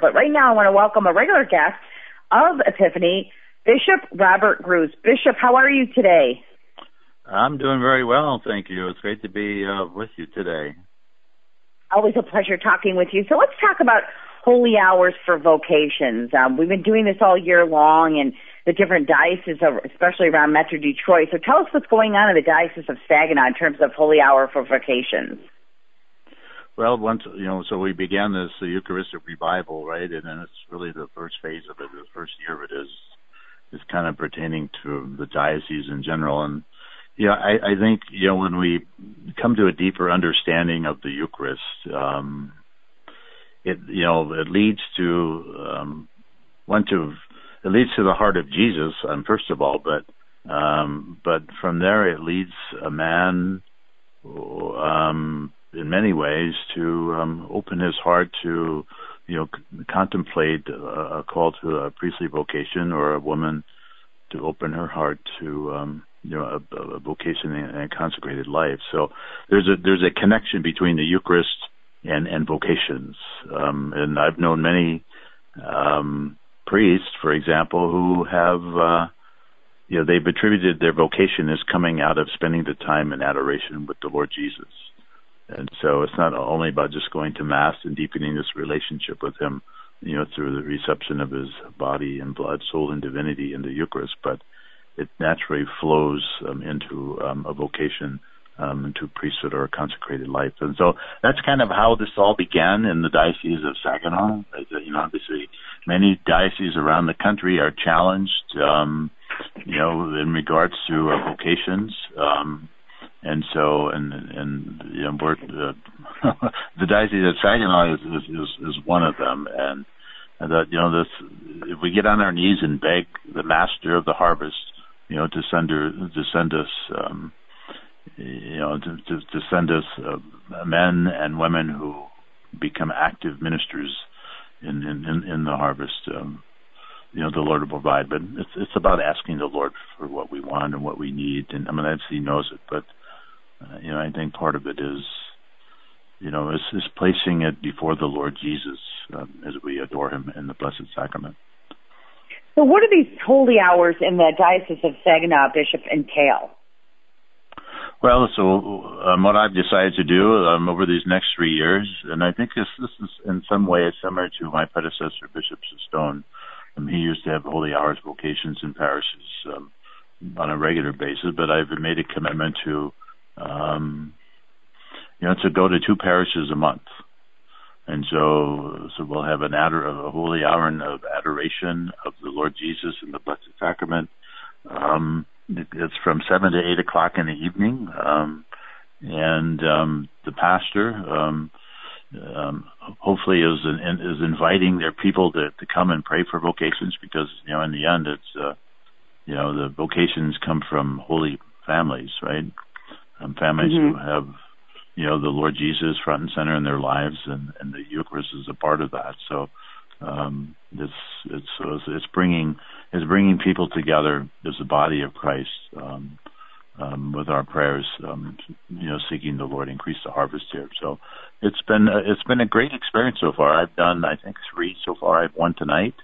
But right now, I want to welcome a regular guest of Epiphany, Bishop Robert Gruss. Bishop, how are you today? I'm doing very well, thank you. It's great to be uh, with you today. Always a pleasure talking with you. So let's talk about holy hours for vocations. Um, we've been doing this all year long, and the different dioceses, especially around Metro Detroit. So tell us what's going on in the Diocese of Saginaw in terms of holy hour for vocations. Well, once you know, so we began this uh, Eucharistic revival, right? And then it's really the first phase of it. The first year of it is is kind of pertaining to the diocese in general. And yeah, I, I think you know when we come to a deeper understanding of the Eucharist, um, it you know it leads to um, one to it leads to the heart of Jesus, um, first of all, but um, but from there it leads a man um, in many ways to um, open his heart to you know c- contemplate a, a call to a priestly vocation or a woman to open her heart to um, you know a, a vocation and a consecrated life. So there's a there's a connection between the Eucharist and and vocations, um, and I've known many um, priests, for example, who have uh, you know they've attributed their vocation as coming out of spending the time in adoration with the Lord Jesus. And so it's not only about just going to mass and deepening this relationship with him, you know, through the reception of his body and blood, soul, and divinity in the Eucharist, but it naturally flows um, into um, a vocation, um, into priesthood or a consecrated life. And so that's kind of how this all began in the Diocese of Saginaw. You know, obviously, many dioceses around the country are challenged, um, you know, in regards to uh, vocations. Um, and so and and you know we're uh, the diocese of Saginaw is, is is is one of them. And that you know this if we get on our knees and beg the master of the harvest you know to send her to send us um you know to to, to send us uh, men and women who become active ministers in in in, the harvest um you know the Lord will provide. But it's it's about asking the Lord for what we want and what we need. And I mean he knows it but uh, you know, I think part of it is, you know, is, is placing it before the Lord Jesus um, as we adore Him in the Blessed Sacrament. So, what do these holy hours in the Diocese of Saginaw, Bishop, entail? Well, so um, what I've decided to do um, over these next three years, and I think this this is in some way similar to my predecessor, Bishop Cistone. Um, he used to have holy hours vocations in parishes um, on a regular basis, but I've made a commitment to um, you know, to go to two parishes a month. And so, so we'll have an ador- a holy hour of adoration of the Lord Jesus in the Blessed Sacrament. Um, it's from seven to eight o'clock in the evening, um, and um, the pastor um, um, hopefully is is inviting their people to, to come and pray for vocations because you know in the end it's uh, you know the vocations come from holy families, right? Um, families mm-hmm. who have you know the Lord Jesus front and center in their lives, and, and the Eucharist is a part of that. So um, it's it's it's bringing it's bringing people together as the body of Christ. Um, um, with our prayers, um, you know, seeking the Lord increase the harvest here. So it's been uh, it's been a great experience so far. I've done I think three so far. I have one tonight.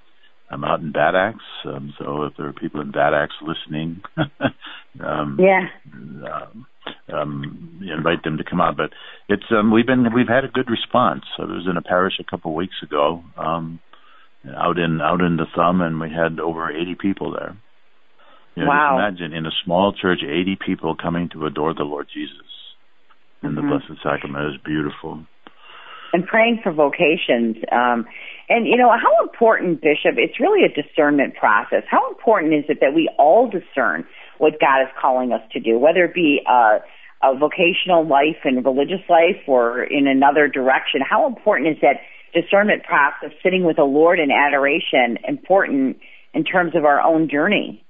I'm out in Bad Axe, um, so if there are people in Bad Axe listening, um, yeah, um, um, invite them to come out. But it's um, we've been we've had a good response. I was in a parish a couple of weeks ago, um, out in out in the Thumb, and we had over 80 people there. You know, wow! Just imagine in a small church, 80 people coming to adore the Lord Jesus in mm-hmm. the Blessed Sacrament is beautiful. And praying for vocations. Um, and you know how important, Bishop? It's really a discernment process. How important is it that we all discern? What God is calling us to do, whether it be a, a vocational life and religious life or in another direction. How important is that discernment process, sitting with the Lord in adoration, important in terms of our own journey?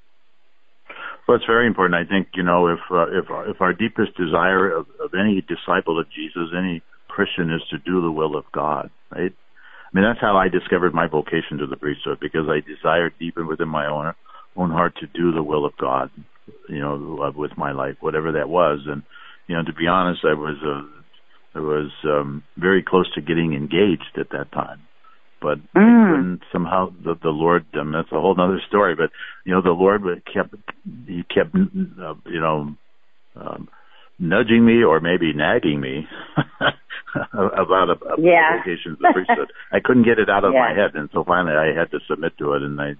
Well, it's very important. I think you know if uh, if if our deepest desire of, of any disciple of Jesus, any Christian, is to do the will of God, right? I mean, that's how I discovered my vocation to the priesthood because I desired deep within my own own heart to do the will of God you know, love with my life, whatever that was. And you know, to be honest, I was uh, I was um, very close to getting engaged at that time, but mm. somehow the the Lord. Mean, that's a whole other story. But you know, the Lord kept he kept uh, you know um, nudging me or maybe nagging me about a, a yeah. vocations of priesthood. I couldn't get it out of yeah. my head, and so finally I had to submit to it. And I,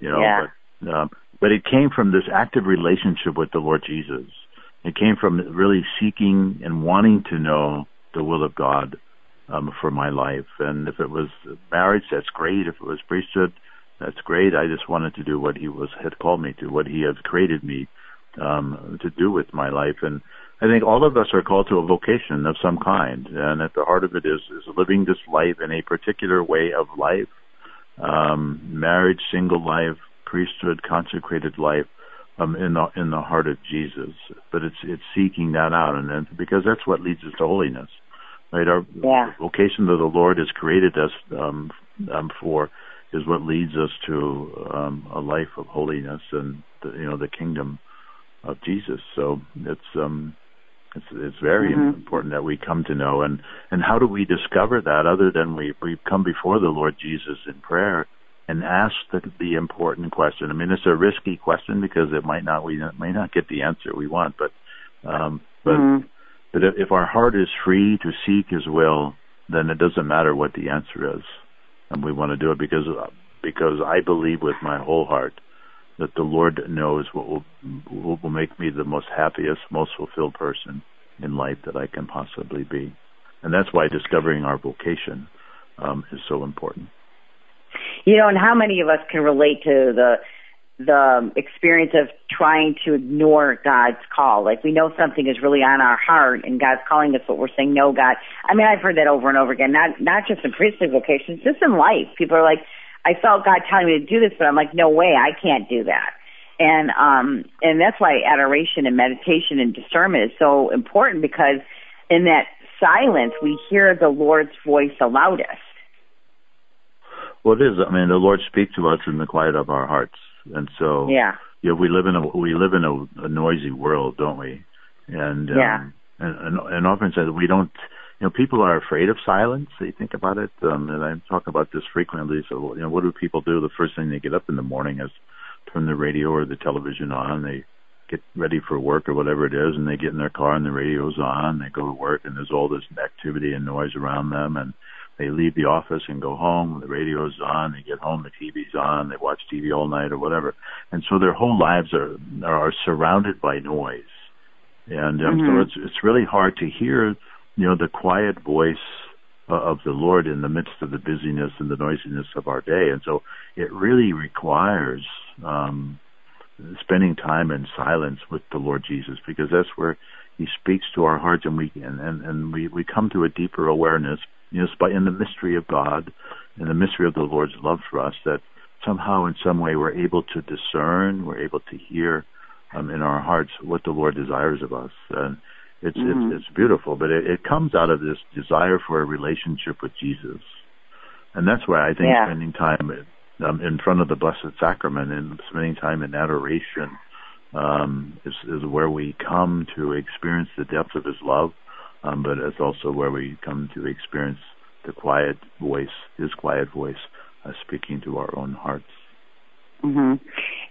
you know, yeah. but um, but it came from this active relationship with the Lord Jesus. It came from really seeking and wanting to know the will of God um, for my life. And if it was marriage, that's great. If it was priesthood, that's great. I just wanted to do what He was had called me to, what He had created me um, to do with my life. And I think all of us are called to a vocation of some kind, and at the heart of it is is living this life in a particular way of life, um, marriage, single life, priesthood, consecrated life, um, in the in the heart of Jesus. But it's it's seeking that out, and then because that's what leads us to holiness, right? Our yeah. vocation that the Lord has created us um, um, for is what leads us to um, a life of holiness and the, you know the kingdom of Jesus. So it's um it's it's very mm-hmm. important that we come to know and and how do we discover that other than we we come before the Lord Jesus in prayer and ask the, the important question. I mean, it's a risky question because it might not we may not get the answer we want, but um, but mm-hmm. but if our heart is free to seek His will, then it doesn't matter what the answer is, and we want to do it because because I believe with my whole heart that the Lord knows what will what will make me the most happiest, most fulfilled person in life that I can possibly be, and that's why discovering our vocation um, is so important. You know, and how many of us can relate to the the experience of trying to ignore God's call. Like we know something is really on our heart and God's calling us, but we're saying no, God. I mean, I've heard that over and over again. Not not just in priestly vocations, just in life. People are like, I felt God telling me to do this, but I'm like, no way, I can't do that. And um and that's why adoration and meditation and discernment is so important because in that silence we hear the Lord's voice the loudest. Well, it is. I mean, the Lord speaks to us in the quiet of our hearts, and so yeah, yeah, we live in a we live in a, a noisy world, don't we? And yeah, um, and, and and often said we don't you know, people are afraid of silence. They think about it, um, and I talk about this frequently. So, you know, what do people do? The first thing they get up in the morning is turn the radio or the television on. They get ready for work or whatever it is, and they get in their car and the radio's on. They go to work, and there's all this activity and noise around them, and they leave the office and go home. The radio's on. They get home, the TV's on. They watch TV all night or whatever, and so their whole lives are are surrounded by noise, and um, mm-hmm. so it's it's really hard to hear you know, the quiet voice of the Lord in the midst of the busyness and the noisiness of our day. And so it really requires um, spending time in silence with the Lord Jesus because that's where He speaks to our hearts and we and, and, and we, we come to a deeper awareness, you know, by in the mystery of God, in the mystery of the Lord's love for us, that somehow in some way we're able to discern, we're able to hear um, in our hearts what the Lord desires of us. And it's mm-hmm. it's it's beautiful, but it, it comes out of this desire for a relationship with Jesus, and that's why I think yeah. spending time um, in front of the Blessed Sacrament and spending time in adoration um, is is where we come to experience the depth of His love, um, but it's also where we come to experience the quiet voice, His quiet voice, uh, speaking to our own hearts. hmm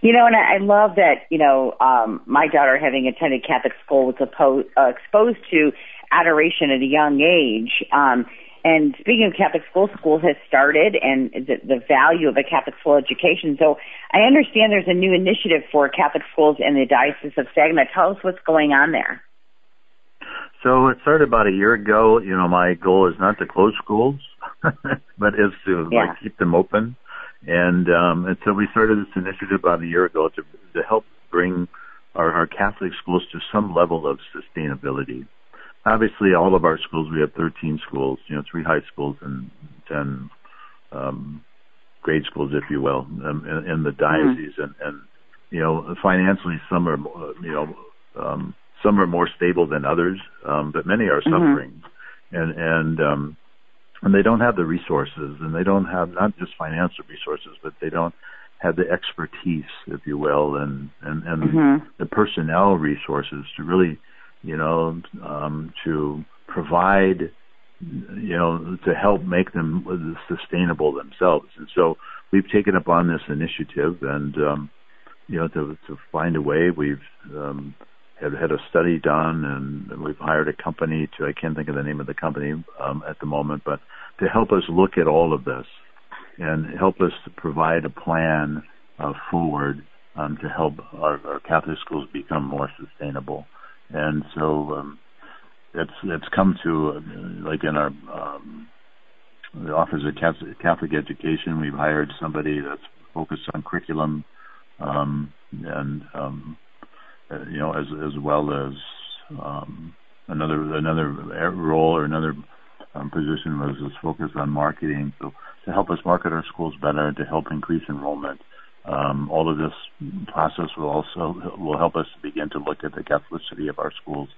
You know, and I, love that, you know, um, my daughter having attended Catholic school was opposed, uh, exposed to adoration at a young age. Um, and speaking of Catholic school, school has started and the, the value of a Catholic school education. So I understand there's a new initiative for Catholic schools in the Diocese of Saginaw. Tell us what's going on there. So it started about a year ago. You know, my goal is not to close schools, but is to yeah. like keep them open. And um, and so we started this initiative about a year ago to to help bring our, our Catholic schools to some level of sustainability. Obviously, all of our schools, we have 13 schools, you know, three high schools and 10 um, grade schools, if you will, um, in, in the diocese. Mm-hmm. And, and, you know, financially, some are, you know, um, some are more stable than others, um, but many are mm-hmm. suffering. Mm-hmm. And, and, um, and they don't have the resources and they don't have not just financial resources but they don't have the expertise if you will and and and mm-hmm. the personnel resources to really you know um to provide you know, to help make them sustainable themselves. And so we've taken upon this initiative and, um, you know, to, to find a way. We've, um, have had a study done and we've hired a company to, I can't think of the name of the company, um, at the moment, but to help us look at all of this and help us to provide a plan, uh, forward, um, to help our, our Catholic schools become more sustainable. And so, um, it's it's come to uh, like in our um, the Office of Catholic Education, we've hired somebody that's focused on curriculum um, and um, you know as as well as um, another another role or another um, position was was focused on marketing. So to help us market our schools better, to help increase enrollment. Um, all of this process will also will help us begin to look at the Catholicity of our schools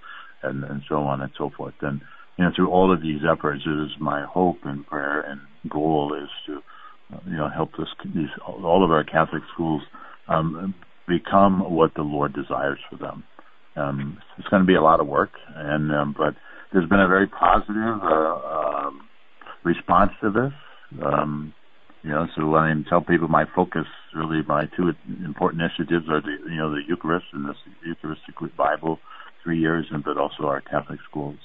and, and so on and so forth. And you know, through all of these efforts, it is my hope and prayer and goal is to you know help this these all of our Catholic schools um, become what the Lord desires for them. Um, it's going to be a lot of work, and um, but there's been a very positive uh, um, response to this. Um, you know, so I tell people my focus, really my two important initiatives are the you know the Eucharist and the Eucharistic revival three years, and but also our Catholic schools.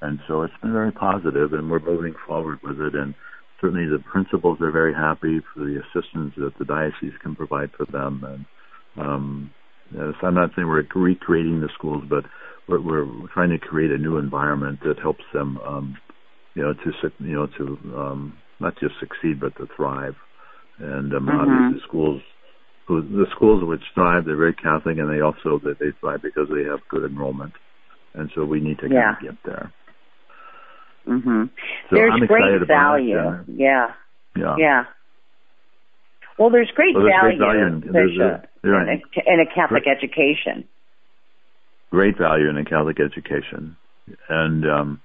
And so it's been very positive, and we're moving forward with it. And certainly the principals are very happy for the assistance that the diocese can provide for them. And um, yes, I'm not saying we're recreating the schools, but we're, we're trying to create a new environment that helps them, um, you know, to you know to um, not just succeed but to thrive. And um, mm-hmm. obviously, schools who the schools which thrive, they're very Catholic, and they also that they thrive because they have good enrollment, and so we need to yeah. get there. hmm So there's I'm great value. yeah. Yeah. Yeah. Well, there's great well, there's value, great value in, there's a, right. in, a, in a Catholic great, education. Great value in a Catholic education, and um,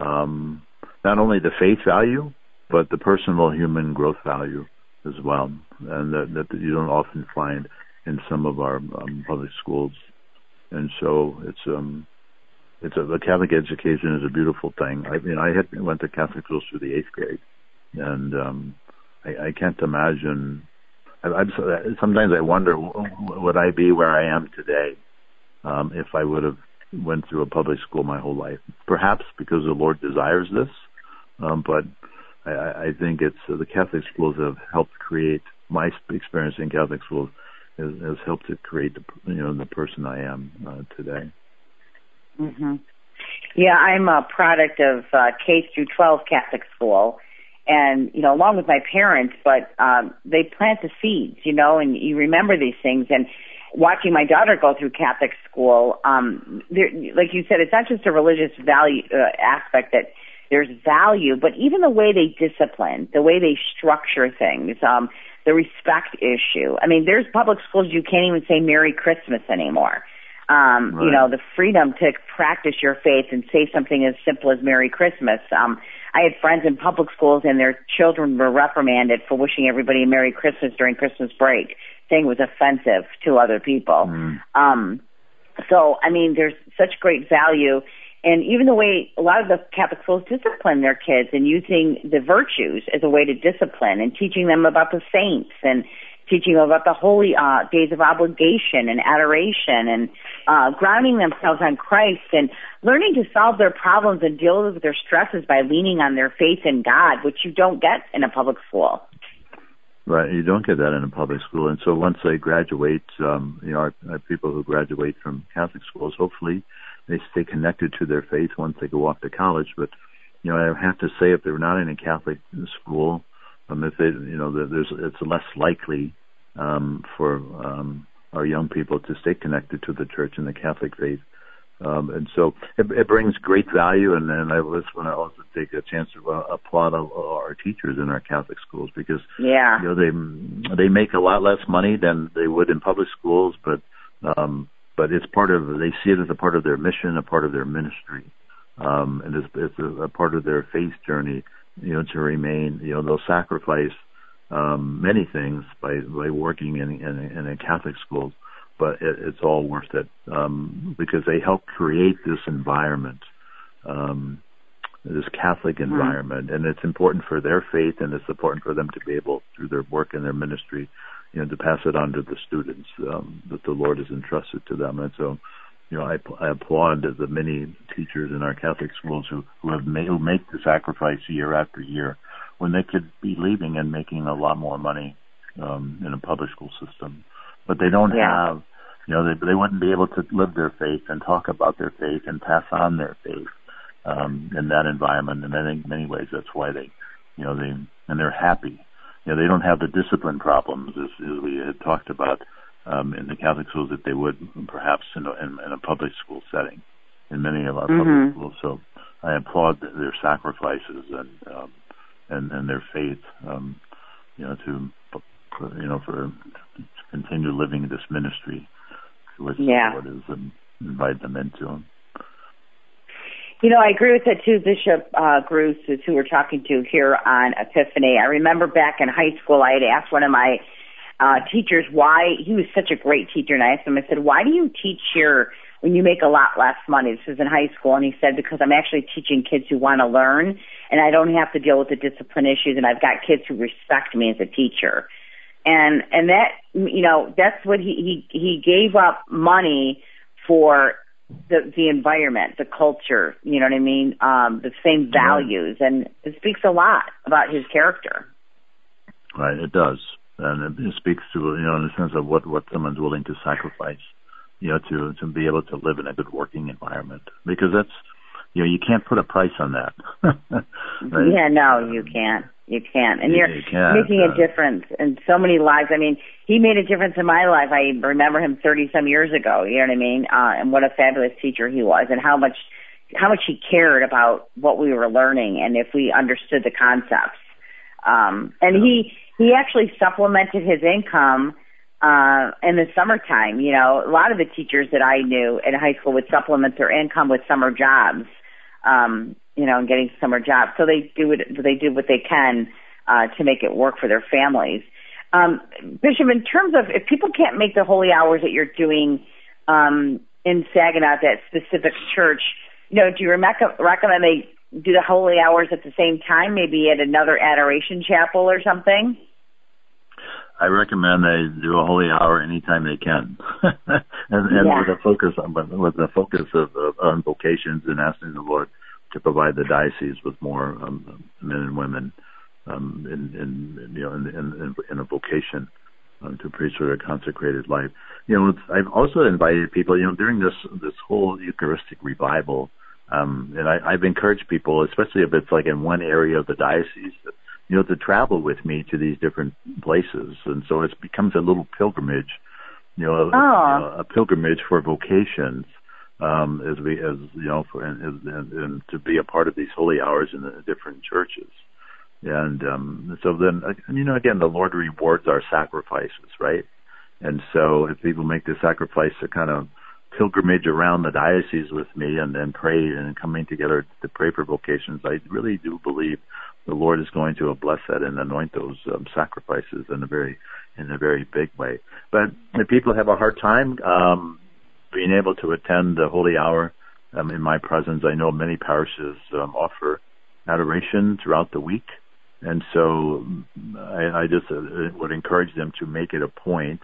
um, not only the faith value, but the personal human growth value as well, and that, that you don't often find in some of our um, public schools. And so it's um, it's a the Catholic education is a beautiful thing. I mean, I had went to Catholic schools through the eighth grade, and um, I, I can't imagine. I, I'm, sometimes I wonder, would I be where I am today um, if I would have went through a public school my whole life? Perhaps because the Lord desires this, um, but I, I think it's uh, the Catholic schools have helped create my experience in Catholic schools has, has helped to create the you know the person I am uh, today. Mhm. Yeah, I'm a product of uh, K through 12 Catholic school, and you know, along with my parents, but um, they plant the seeds, you know, and you remember these things. And watching my daughter go through Catholic school, um, there, like you said, it's not just a religious value uh, aspect that there's value, but even the way they discipline, the way they structure things, um, the respect issue. I mean, there's public schools you can't even say Merry Christmas anymore. Um, right. You know, the freedom to practice your faith and say something as simple as Merry Christmas. Um, I had friends in public schools and their children were reprimanded for wishing everybody a Merry Christmas during Christmas break, saying it was offensive to other people. Mm. Um, so, I mean, there's such great value and even the way a lot of the Catholic schools discipline their kids and using the virtues as a way to discipline and teaching them about the saints and teaching them about the holy uh, days of obligation and adoration and uh, grounding themselves on Christ and learning to solve their problems and deal with their stresses by leaning on their faith in God, which you don't get in a public school. Right, you don't get that in a public school, and so once they graduate, um, you know, our, our people who graduate from Catholic schools, hopefully, they stay connected to their faith once they go off to college. But you know, I have to say, if they're not in a Catholic school, um, if they, you know, there's it's less likely um, for um, our young people to stay connected to the church and the Catholic faith. Um, and so it, it brings great value. And then I just want to also take a chance to uh, applaud our teachers in our Catholic schools because yeah, you know they they make a lot less money than they would in public schools, but um, but it's part of they see it as a part of their mission, a part of their ministry, um, and it's, it's a, a part of their faith journey. You know, to remain, you know, they'll sacrifice um, many things by by working in in, in a Catholic school, but it, it's all worth it um, because they help create this environment um, this Catholic mm-hmm. environment, and it's important for their faith, and it's important for them to be able, through their work and their ministry, you know, to pass it on to the students um, that the Lord has entrusted to them. And so, you know, I, I applaud the many teachers in our Catholic schools who who have made who make the sacrifice year after year when they could be leaving and making a lot more money um, in a public school system, but they don't yeah. have. You know, they they wouldn't be able to live their faith and talk about their faith and pass on their faith um, in that environment. And I think in many ways that's why they, you know, they and they're happy. You know, they don't have the discipline problems as, as we had talked about um, in the Catholic schools that they would perhaps in a, in, in a public school setting in many of our mm-hmm. public schools. So I applaud their sacrifices and um, and, and their faith, um, you know, to you know for to continue living this ministry, which yeah. the Lord has um, invited them into. You know, I agree with that too, Bishop uh, Gruss, who we're talking to here on Epiphany. I remember back in high school, I had asked one of my uh, teachers why he was such a great teacher, and I asked him, I said, "Why do you teach here when you make a lot less money?" This was in high school, and he said, "Because I'm actually teaching kids who want to learn, and I don't have to deal with the discipline issues, and I've got kids who respect me as a teacher." And and that you know that's what he he he gave up money for the the environment, the culture, you know what I mean? Um, the same values, and it speaks a lot about his character. Right, it does, and it, it speaks to you know in the sense of what what someone's willing to sacrifice, you know, to to be able to live in a good working environment, because that's you know you can't put a price on that. right? Yeah, no, you can't. You can't, and you're you making a difference in so many lives. I mean, he made a difference in my life. I remember him thirty some years ago. You know what I mean? Uh, and what a fabulous teacher he was, and how much how much he cared about what we were learning, and if we understood the concepts. Um, and he he actually supplemented his income uh, in the summertime. You know, a lot of the teachers that I knew in high school would supplement their income with summer jobs. Um, you know, and getting summer jobs. So they do it. They do what they can uh, to make it work for their families. Um, Bishop, in terms of if people can't make the holy hours that you're doing um, in Saginaw, that specific church, you know, do you rec- recommend they do the holy hours at the same time, maybe at another adoration chapel or something? I recommend they do a holy hour anytime they can, and, and yeah. with a focus on with the focus of, of on vocations and asking the Lord to provide the diocese with more um, men and women um, in, in, you know in, in, in a vocation um, to preach for a consecrated life. You know, I've also invited people. You know, during this this whole Eucharistic revival, um, and I, I've encouraged people, especially if it's like in one area of the diocese, you know, to travel with me to these different places, and so it becomes a little pilgrimage. You know, a, you know, a pilgrimage for vocations um, as we as you know for and, and, and to be a part of these holy hours in the different churches. And um, so then, uh, you know, again, the Lord rewards our sacrifices, right? And so if people make the sacrifice to kind of pilgrimage around the diocese with me and then pray and coming together to pray for vocations, I really do believe the Lord is going to bless that and anoint those um, sacrifices in a very in a very big way. But if people have a hard time, um, being able to attend the Holy Hour um, in my presence. I know many parishes um, offer adoration throughout the week, and so I, I just uh, would encourage them to make it a point,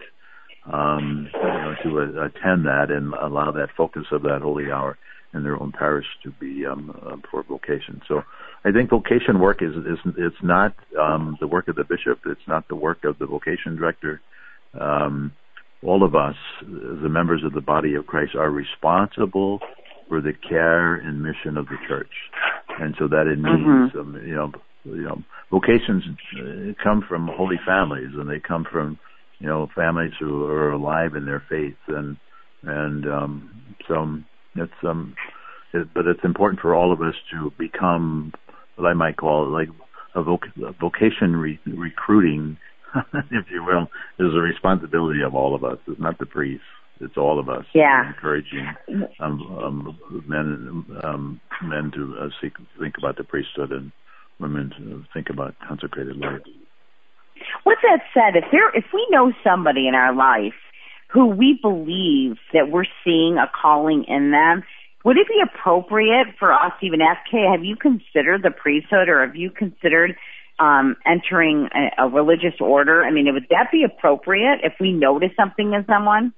um, you know, to uh, attend that and allow that focus of that Holy Hour in their own parish to be um, uh, for vocation. So I think vocation work is is it's not um, the work of the bishop. It's not the work of the vocation director. Um, all of us, the members of the body of Christ, are responsible for the care and mission of the church, and so that it means, mm-hmm. um, you know, you know, vocations uh, come from holy families, and they come from, you know, families who are alive in their faith, and and um, so it's um, it, but it's important for all of us to become what I might call like a, voc- a vocation re- recruiting if you will, is a responsibility of all of us. It's not the priests. It's all of us. Yeah. Encouraging um, um, men um, men to uh, seek, think about the priesthood and women to think about consecrated life. With that said, if there if we know somebody in our life who we believe that we're seeing a calling in them, would it be appropriate for us to even ask, hey, have you considered the priesthood or have you considered um, entering a, a religious order? I mean, would that be appropriate if we notice something in someone?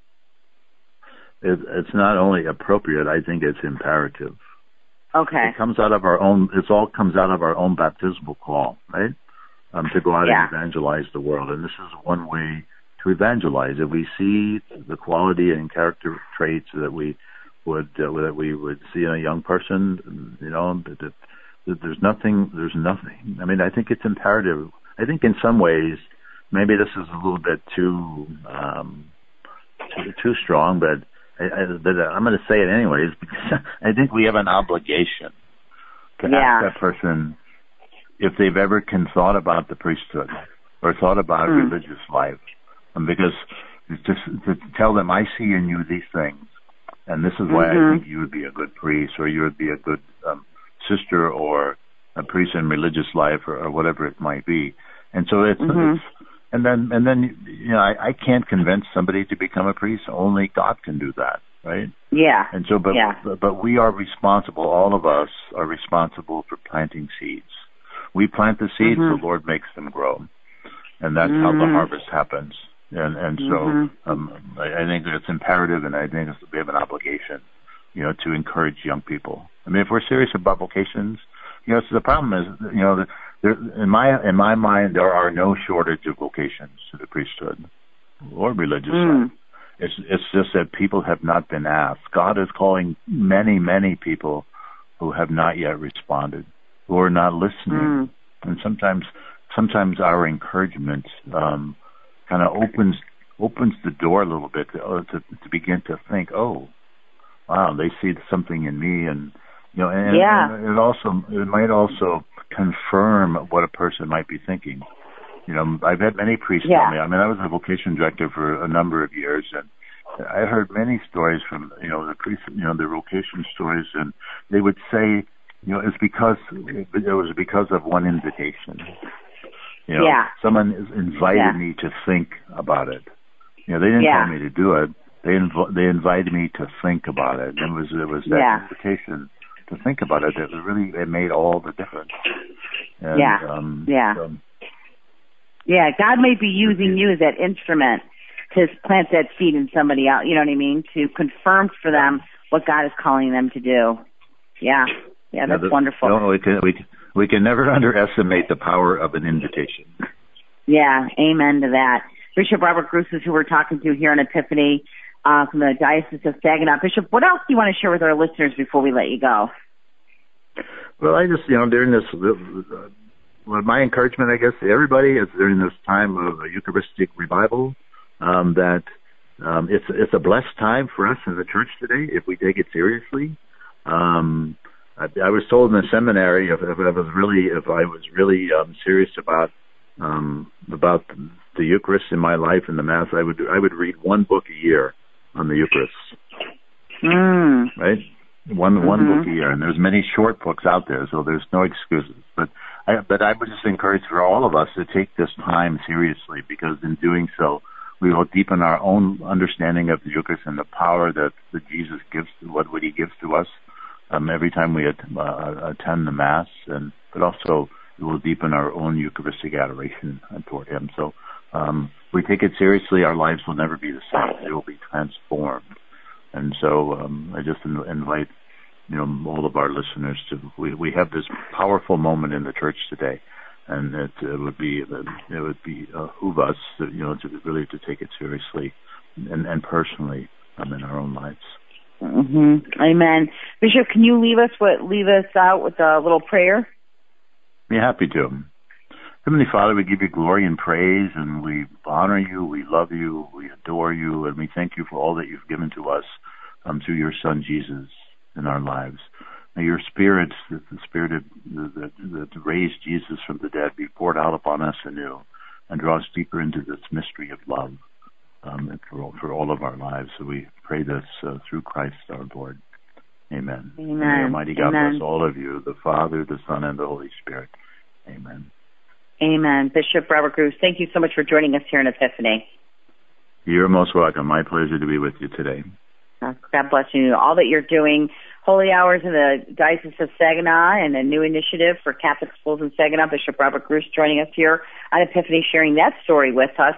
It, it's not only appropriate, I think it's imperative. Okay. It comes out of our own, it all comes out of our own baptismal call, right? Um, to go out yeah. and evangelize the world. And this is one way to evangelize. If we see the quality and character traits that we would uh, that we would see in a young person, you know, that, that there's nothing, there's nothing. I mean, I think it's imperative. I think in some ways, maybe this is a little bit too um, too, too strong, but I, I, but I'm going to say it anyways because I think we have an obligation to yeah. ask that person if they've ever can thought about the priesthood or thought about mm. religious life, and because just to tell them, I see in you these things, and this is why mm-hmm. I think you would be a good priest, or you would be a good um, sister, or a priest in religious life, or, or whatever it might be. And so it's, mm-hmm. it's and then and then you know I, I can't convince somebody to become a priest. Only God can do that, right? Yeah. And so, but yeah. but, but we are responsible. All of us are responsible for planting seeds. We plant the seeds, mm-hmm. the Lord makes them grow, and that's mm-hmm. how the harvest happens. And and so Mm-hmm. um, I, I think it's imperative, and I think we have an obligation, you know, to encourage young people. I mean, if we're serious about vocations, you know, so the problem is, you know, there, in my in my mind, there are no shortage of vocations to the priesthood or religious Mm. life. It's it's just that people have not been asked. God is calling many many people who have not yet responded, who are not listening, Mm. and sometimes sometimes our encouragement um, kind of opens opens the door a little bit to, uh, to to begin to think, oh, wow, they see something in me, and you know, and, Yeah. and it also it might also confirm what a person might be thinking. You know, I've had many priests Yeah. tell me. I mean, I was a vocation director for a number of years, and I heard many stories from you know the priests, you know, their vocation stories, and they would say, you know, it's because it was because of one invitation. You know, Yeah. someone invited Yeah. me to think about it. You know, they didn't Yeah. tell me to do it. They inv- they invited me to think about it. And it was it was that Yeah. invitation to think about it that really it made all the difference. And, Yeah. Um, Yeah. so- Yeah, God may be using you as that instrument to plant that seed in somebody else. You know what I mean? To confirm for them what God is calling them to do. Yeah, yeah, that's the- wonderful. No, we can we we can never underestimate the power of an invitation. Yeah, amen to that. Bishop Robert Gruss is who we're talking to here on Epiphany uh, from the Diocese of Saginaw. Bishop, what else do you want to share with our listeners before we let you go? Well, I just you know during this, uh, well, my encouragement, I guess, to everybody is during this time of a Eucharistic revival um, that um, it's it's a blessed time for us in the church today if we take it seriously. Um, I, I was told in the seminary if, if I was really if I was really um, serious about um, about the Eucharist in my life and the Mass, I would I would read one book a year on the Eucharist Mm. right? One one Mhm. book a year, and there's many short books out there, so there's no excuses. But I but I would just encourage for all of us to take this time seriously, because in doing so, we will deepen our own understanding of the Eucharist and the power that, that Jesus gives, what what He gives to us um, every time we at, uh, attend the Mass, and but also it will deepen our own Eucharistic adoration toward Him. So. Um, we take it seriously, our lives will never be the same. They will be transformed. And so um, I just in- invite you know all of our listeners to we we have this powerful moment in the church today, and it, it would be it would be uh, us you know to really to take it seriously and, and personally um, in our own lives. Hmm Amen. Bishop, can you leave us what leave us out with a little prayer? Be happy to. Heavenly Father, we give you glory and praise, and we honor you, we love you, we adore you, and we thank you for all that you've given to us um, through your Son Jesus in our lives. May your Spirit, the Spirit of, that, that raised Jesus from the dead, be poured out upon us anew, and draw us deeper into this mystery of love um, for, all, for all of our lives. So we pray this uh, through Christ our Lord. Amen. Amen. May Almighty God Amen. bless all of you, the Father, the Son, and the Holy Spirit. Amen. Amen. Bishop Robert Gruss, thank you so much for joining us here in Epiphany. You're most welcome. My pleasure to be with you today. Uh, God bless you. All that you're doing Holy Hours in the Diocese of Saginaw and a new initiative for Catholic schools in Saginaw. Bishop Robert Gruss joining us here on Epiphany, sharing that story with us.